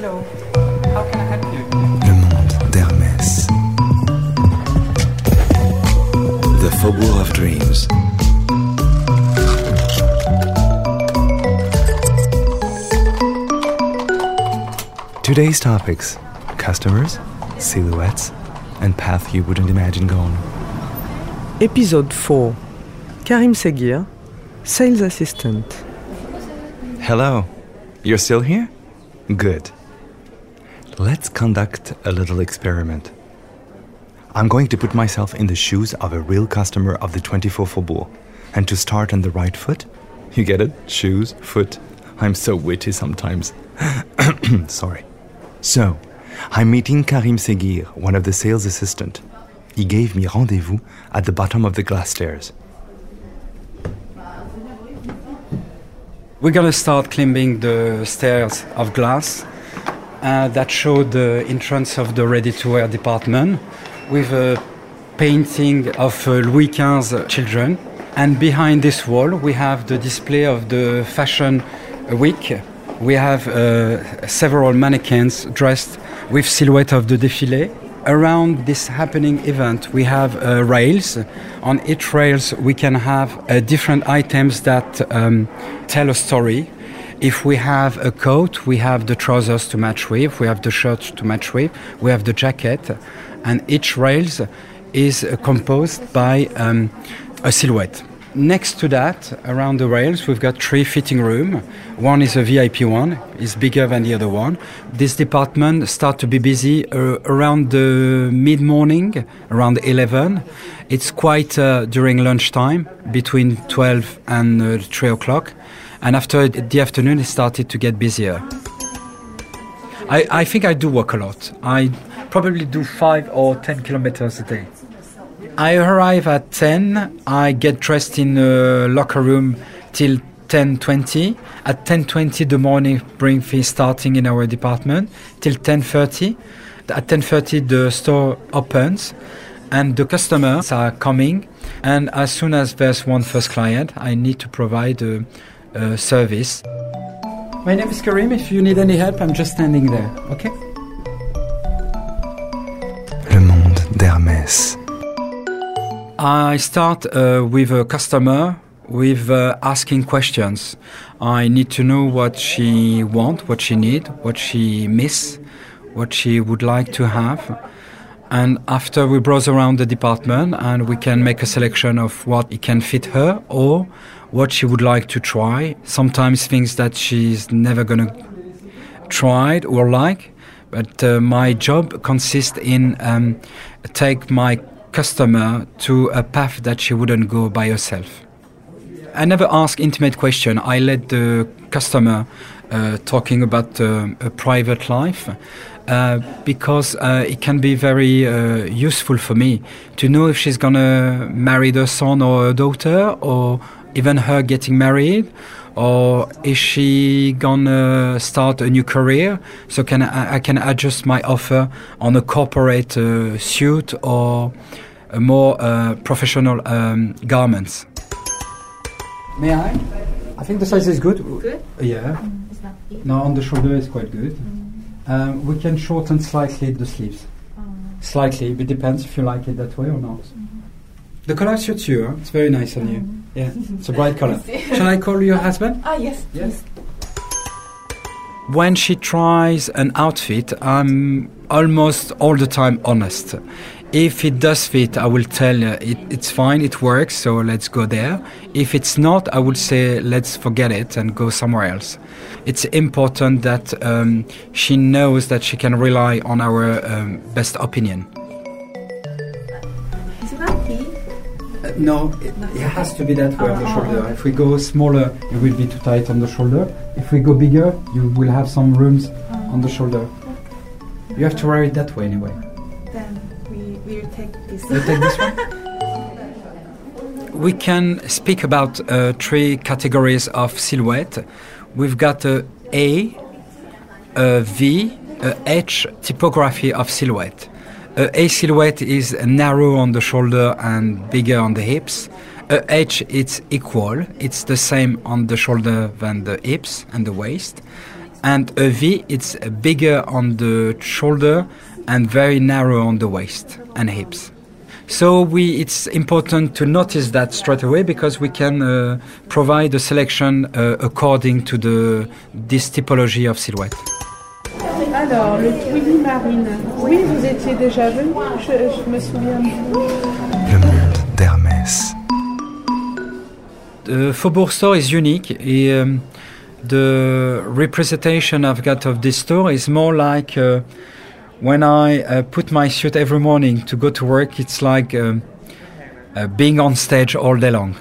Le monde d'Hermès. The Faubourg of Dreams. Today's topics customers, silhouettes, and path you wouldn't imagine going. Episode 4 Karim Seghir, Sales Assistant. Hello. You're still here? Good. Let's conduct a little experiment. I'm going to put myself in the shoes of a real customer of the 24 Faubourg. And to start on the right foot, you get it? Shoes, foot. I'm so witty sometimes. Sorry. So, I'm meeting Karim Seghir, one of the sales assistant. He gave me rendezvous at the bottom of the glass stairs. We're gonna start climbing the stairs of glass uh, that show the entrance of the ready-to-wear department with a painting of uh, Louis XV children. And behind this wall, we have the display of the fashion week. We have uh, several mannequins dressed with silhouette of the défilé. Around this happening event, we have uh, rails. On each rails, we can have uh, different items that um, tell a story. If we have a coat, we have the trousers to match with, we have the shirt to match with, we have the jacket, and each rails is composed by um, a silhouette. Next to that, around the rails, we've got three fitting room. One is a VIP one, is bigger than the other one. This department start to be busy uh, around the mid-morning, around 11. It's quite uh, during lunchtime, between 12 and uh, 3 o'clock. And after the afternoon, it started to get busier. I, I think I do walk a lot. I probably do five or 10 kilometers a day. I arrive at 10. I get dressed in a locker room till 10:20. At 10:20, the morning briefing starting in our department till 10:30. At 10:30, the store opens, and the customers are coming. And as soon as there's one first client, I need to provide a, a service. My name is Karim. If you need any help, I'm just standing there. Okay. Le monde d'Hermès. I start uh, with a customer with uh, asking questions. I need to know what she want, what she need, what she miss, what she would like to have. And after we browse around the department and we can make a selection of what it can fit her or what she would like to try. Sometimes things that she's never gonna try or like. But uh, my job consists in um, take my customer to a path that she wouldn't go by herself. I never ask intimate question. I let the customer uh, talking about uh, a private life uh, because uh, it can be very uh, useful for me to know if she's gonna marry the son or a daughter or even her getting married or is she gonna start a new career so can I, I can adjust my offer on a corporate uh, suit or a more uh, professional um, garments may I? I think the size is good. Good? Yeah. It's not. No, on the shoulder is quite good. Um, we can shorten slightly the sleeves. Slightly, it depends if you like it that way or not. The color suits you. Huh? It's very nice on you. Yeah, it's a bright color. Shall I call your husband? Ah, yes. Yes. When she tries an outfit, I'm almost all the time honest. If it does fit, I will tell her it, it's fine, it works, so let's go there. If it's not, I will say let's forget it and go somewhere else. It's important that um, she knows that she can rely on our um, best opinion. No, it, it has to be that way on the oh, oh. shoulder. If we go smaller, it will be too tight on the shoulder. If we go bigger, you will have some rooms oh. on the shoulder. You have to wear it that way anyway. Then we will take this. You take this one? We can speak about uh, three categories of silhouette. We've got uh, a A, a V, a H typography of silhouette. A silhouette is narrow on the shoulder and bigger on the hips. A H it's equal, it's the same on the shoulder than the hips and the waist. and a V it's bigger on the shoulder and very narrow on the waist and hips. So we, it's important to notice that straight away because we can uh, provide a selection uh, according to the this typology of silhouette. Alors, le Twilly Marine. Oui, vous étiez déjà venu, je, je me souviens. Le monde d'Hermès. The Faubourg store is unique. Um, the representation I've got of this store is more like uh, when I uh, put my suit every morning to go to work, it's like um, uh, being on stage all day long.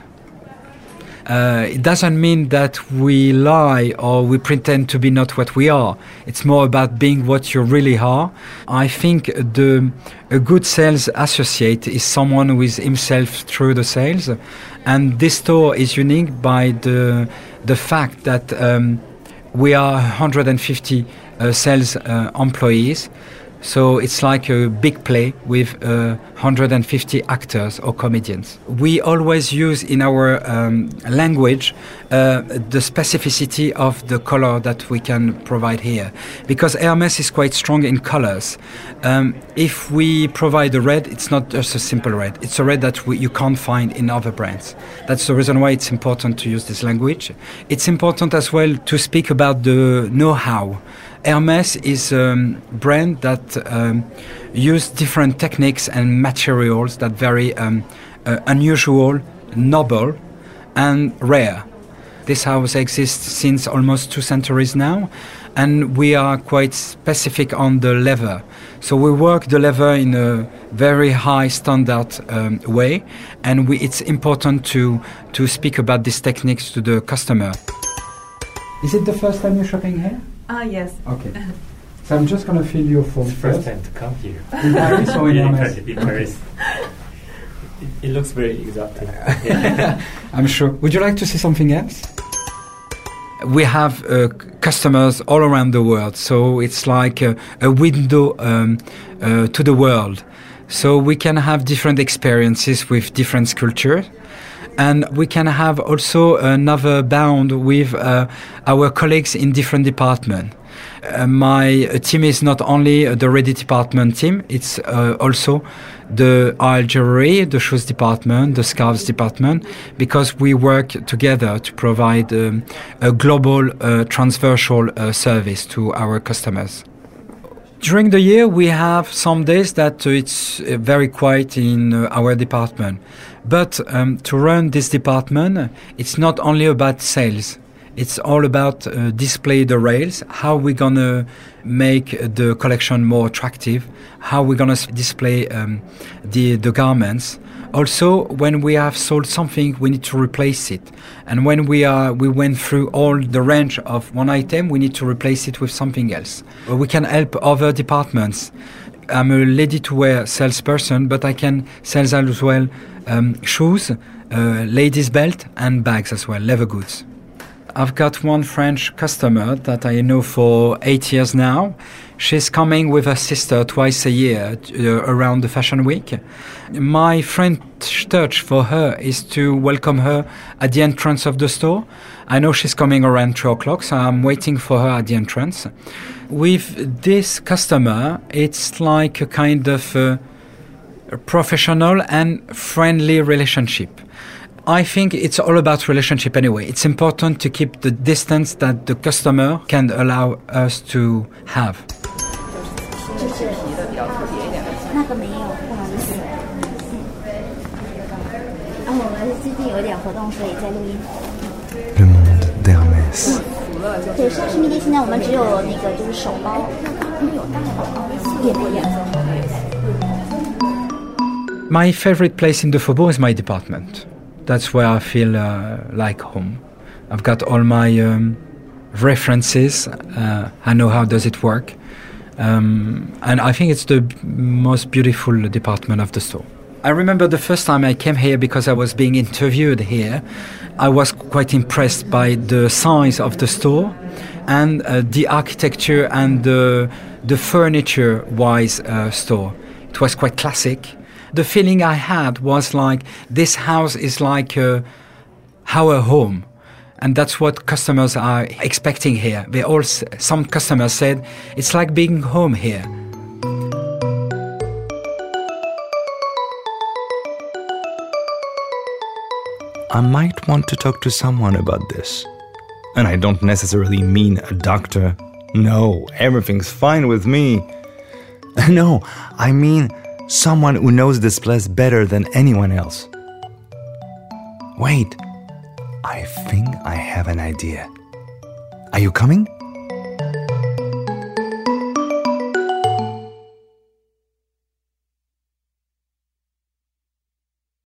Uh, it doesn't mean that we lie or we pretend to be not what we are. It's more about being what you really are. I think the a good sales associate is someone who is himself through the sales, and this store is unique by the the fact that um, we are 150 uh, sales uh, employees. So it's like a big play with uh, 150 actors or comedians. We always use in our um, language uh, the specificity of the color that we can provide here. Because Hermes is quite strong in colors. Um, if we provide a red, it's not just a simple red. It's a red that we, you can't find in other brands. That's the reason why it's important to use this language. It's important as well to speak about the know-how. Hermes is a brand that um, use different techniques and materials that are very um, uh, unusual, noble, and rare. This house exists since almost two centuries now, and we are quite specific on the leather. So we work the leather in a very high standard um, way, and we, it's important to to speak about these techniques to the customer. Is it the first time you're shopping here? Ah, yes. Okay. So I'm just going to fill your form It's the first time to come here. In Paris or in Yeah, in Paris. In It, it looks very exotic. I'm sure. Would you like to see something else? We have uh, customers all around the world, so it's like a, a window um, uh, to the world. So we can have different experiences with different sculptures. And we can have also another bound with uh, our colleagues in different departments. Uh, my team is not only the ready department team, it's uh, also the jewelry, the shoes department, the scarves department, because we work together to provide um, a global uh, transversal uh, service to our customers. During the year, we have some days that uh, it's uh, very quiet in uh, our department. But um, to run this department, it's not only about sales. It's all about uh, display the rails, how we're gonna make the collection more attractive, how we're gonna display um, the the garments. Also, when we have sold something, we need to replace it. And when we are we went through all the range of one item, we need to replace it with something else. We can help other departments. I'm a lady-to-wear salesperson, but I can sell as well um, shoes, uh, ladies' belt, and bags as well, leather goods. I've got one French customer that I know for eight years now. She's coming with her sister twice a year uh, around the Fashion Week. My French touch for her is to welcome her at the entrance of the store. I know she's coming around 3 o'clock, so I'm waiting for her at the entrance. With this customer, it's like a kind of uh, professional and friendly relationship. I think it's all about relationship anyway. It's important to keep the distance that the customer can allow us to have. 有一点活动，所以在录音。 Le monde d'Hermès. 对，莎士密迪现在我们只有那个就是手包，也不一样。 My favorite place in the Faubourg is my department. That's where I feel uh, like home. I've got all my um, references. Uh, I know how does it work, um, and I think it's the b- most beautiful department of the store. I remember the first time I came here because I was being interviewed here. I was quite impressed by the size of the store and uh, the architecture and the, the furniture-wise uh, store. It was quite classic. The feeling I had was like this house is like uh, our home. And that's what customers are expecting here. They all, some customers said, it's like being home here. I might want to talk to someone about this. And I don't necessarily mean a doctor. No, everything's fine with me. No, I mean someone who knows this place better than anyone else. Wait, I think I have an idea. Are you coming?